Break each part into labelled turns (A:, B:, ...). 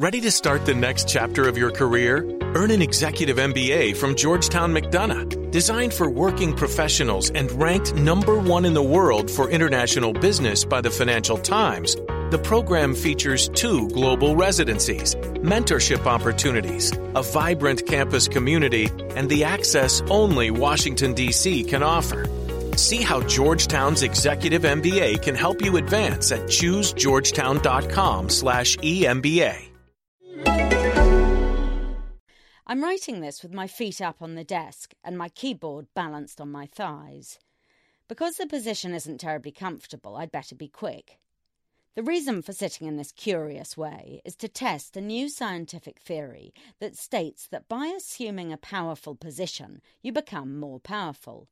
A: Ready to start the next chapter of your career? Earn an executive MBA from Georgetown McDonough, designed for working professionals and ranked number one in the world for international business by the Financial Times. The program features two global residencies, mentorship opportunities, a vibrant campus community, and the access only Washington, D.C. can offer. See how Georgetown's Executive MBA can help you advance at choosegeorgetown.com
B: I'm writing this with my feet up on the desk and my keyboard balanced on my thighs. Because the position isn't terribly comfortable, I'd better be quick. The reason for sitting in this curious way is to test a new scientific theory that states that by assuming a powerful position, you become more powerful.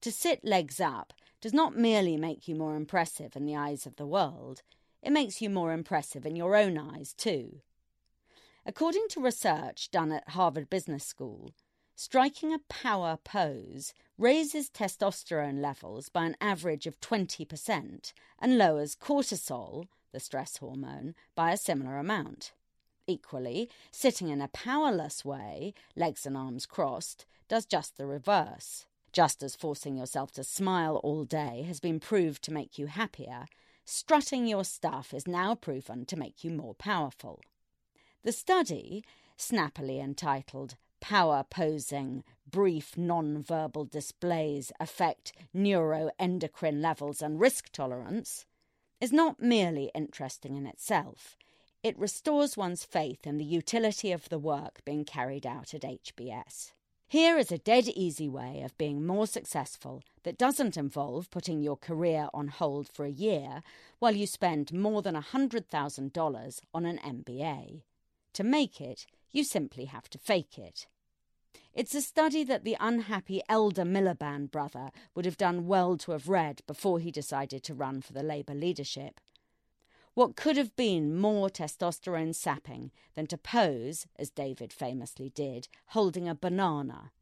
B: To sit legs up does not merely make you more impressive in the eyes of the world, it makes you more impressive in your own eyes too. According to research done at Harvard Business School, striking a power pose raises testosterone levels by an average of 20% and lowers cortisol, the stress hormone, by a similar amount. Equally, sitting in a powerless way, legs and arms crossed, does just the reverse. Just as forcing yourself to smile all day has been proved to make you happier, strutting your stuff is now proven to make you more powerful. The study, snappily entitled Power Posing Brief Non-Verbal Displays Affect Neuroendocrine Levels and Risk Tolerance, is not merely interesting in itself. It restores one's faith in the utility of the work being carried out at HBS. Here is a dead easy way of being more successful that doesn't involve putting your career on hold for a year while you spend more than $100,000 on an MBA. To make it, you simply have to fake it. It's a study that the unhappy elder Miliband brother would have done well to have read before he decided to run for the Labour leadership. What could have been more testosterone sapping than to pose, as David famously did, holding a banana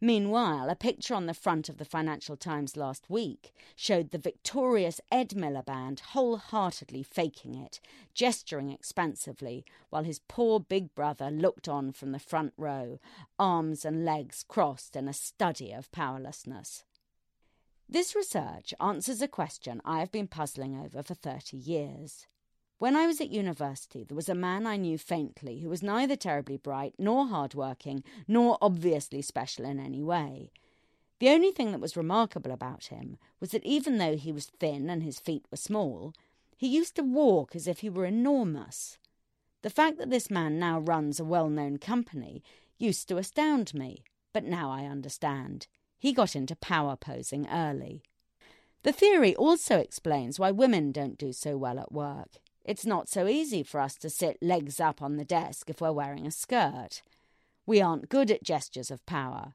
B: Meanwhile, a picture on the front of the Financial Times last week showed the victorious Ed Miliband wholeheartedly faking it, gesturing expansively, while his poor big brother looked on from the front row, arms and legs crossed in a study of powerlessness. This research answers a question I have been puzzling over for 30 years. When I was at university, there was a man I knew faintly who was neither terribly bright nor hard-working nor obviously special in any way. The only thing that was remarkable about him was that even though he was thin and his feet were small, he used to walk as if he were enormous. The fact that this man now runs a well known company used to astound me, but now I understand. He got into power posing early. The theory also explains why women don't do so well at work. It's not so easy for us to sit legs up on the desk if we're wearing a skirt. We aren't good at gestures of power.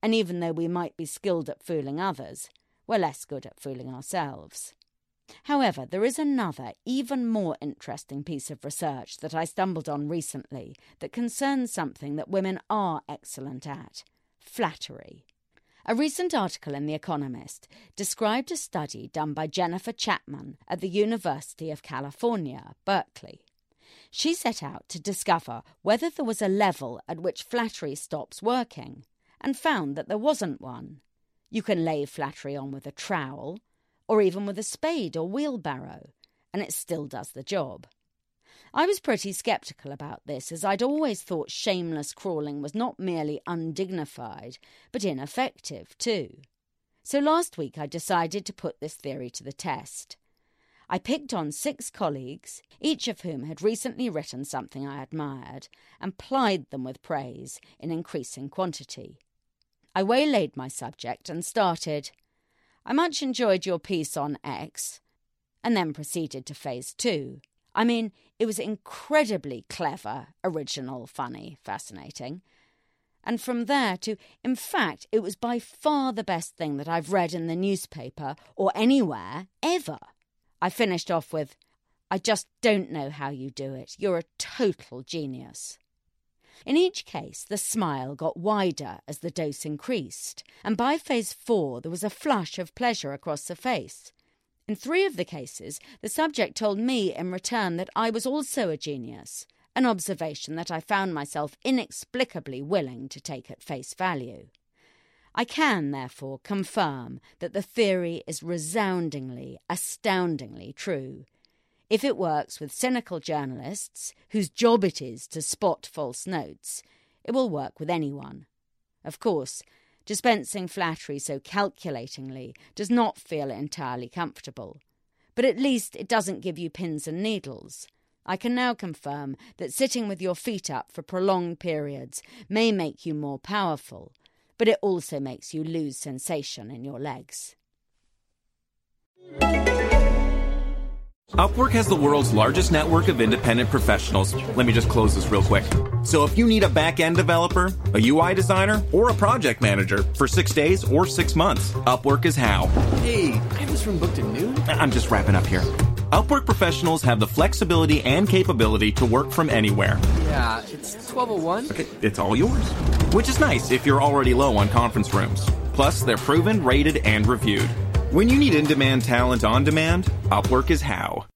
B: And even though we might be skilled at fooling others, we're less good at fooling ourselves. However, there is another, even more interesting piece of research that I stumbled on recently that concerns something that women are excellent at flattery. A recent article in The Economist described a study done by Jennifer Chatman at the University of California, Berkeley. She set out to discover whether there was a level at which flattery stops working, and found that there wasn't one. You can lay flattery on with a trowel, or even with a spade or wheelbarrow, and it still does the job. I was pretty sceptical about this, as I'd always thought shameless crawling was not merely undignified, but ineffective too. So last week I decided to put this theory to the test. I picked on six colleagues, each of whom had recently written something I admired, and plied them with praise in increasing quantity. I waylaid my subject and started. I much enjoyed your piece on X, and then proceeded to phase two. I mean, it was incredibly clever, original, funny, fascinating. And from there to, in fact, it was by far the best thing that I've read in the newspaper or anywhere ever. I finished off with, I just don't know how you do it. You're a total genius. In each case, the smile got wider as the dose increased, and by phase four there was a flush of pleasure across the face. In three of the cases, the subject told me in return that I was also a genius, an observation that I found myself inexplicably willing to take at face value. I can, therefore, confirm that the theory is resoundingly, astoundingly true. If it works with cynical journalists, whose job it is to spot false notes, it will work with anyone. Of course, dispensing flattery so calculatingly does not feel entirely comfortable. But at least it doesn't give you pins and needles. I can now confirm that sitting with your feet up for prolonged periods may make you more powerful, but it also makes you lose sensation in your legs.
C: Upwork has the world's largest network of independent professionals. Let me just close this real quick. So if you need a back-end developer, a UI designer, or a project manager for six days or six months, Upwork is how.
D: Hey, I was from booked at noon.
C: I'm just wrapping up here. Upwork professionals have the flexibility and capability to work from anywhere.
D: Yeah, it's 1201.
C: Okay, it's all yours. Which is nice if you're already low on conference rooms. Plus, they're proven, rated, and reviewed. When you need in demand talent on demand, Upwork is how.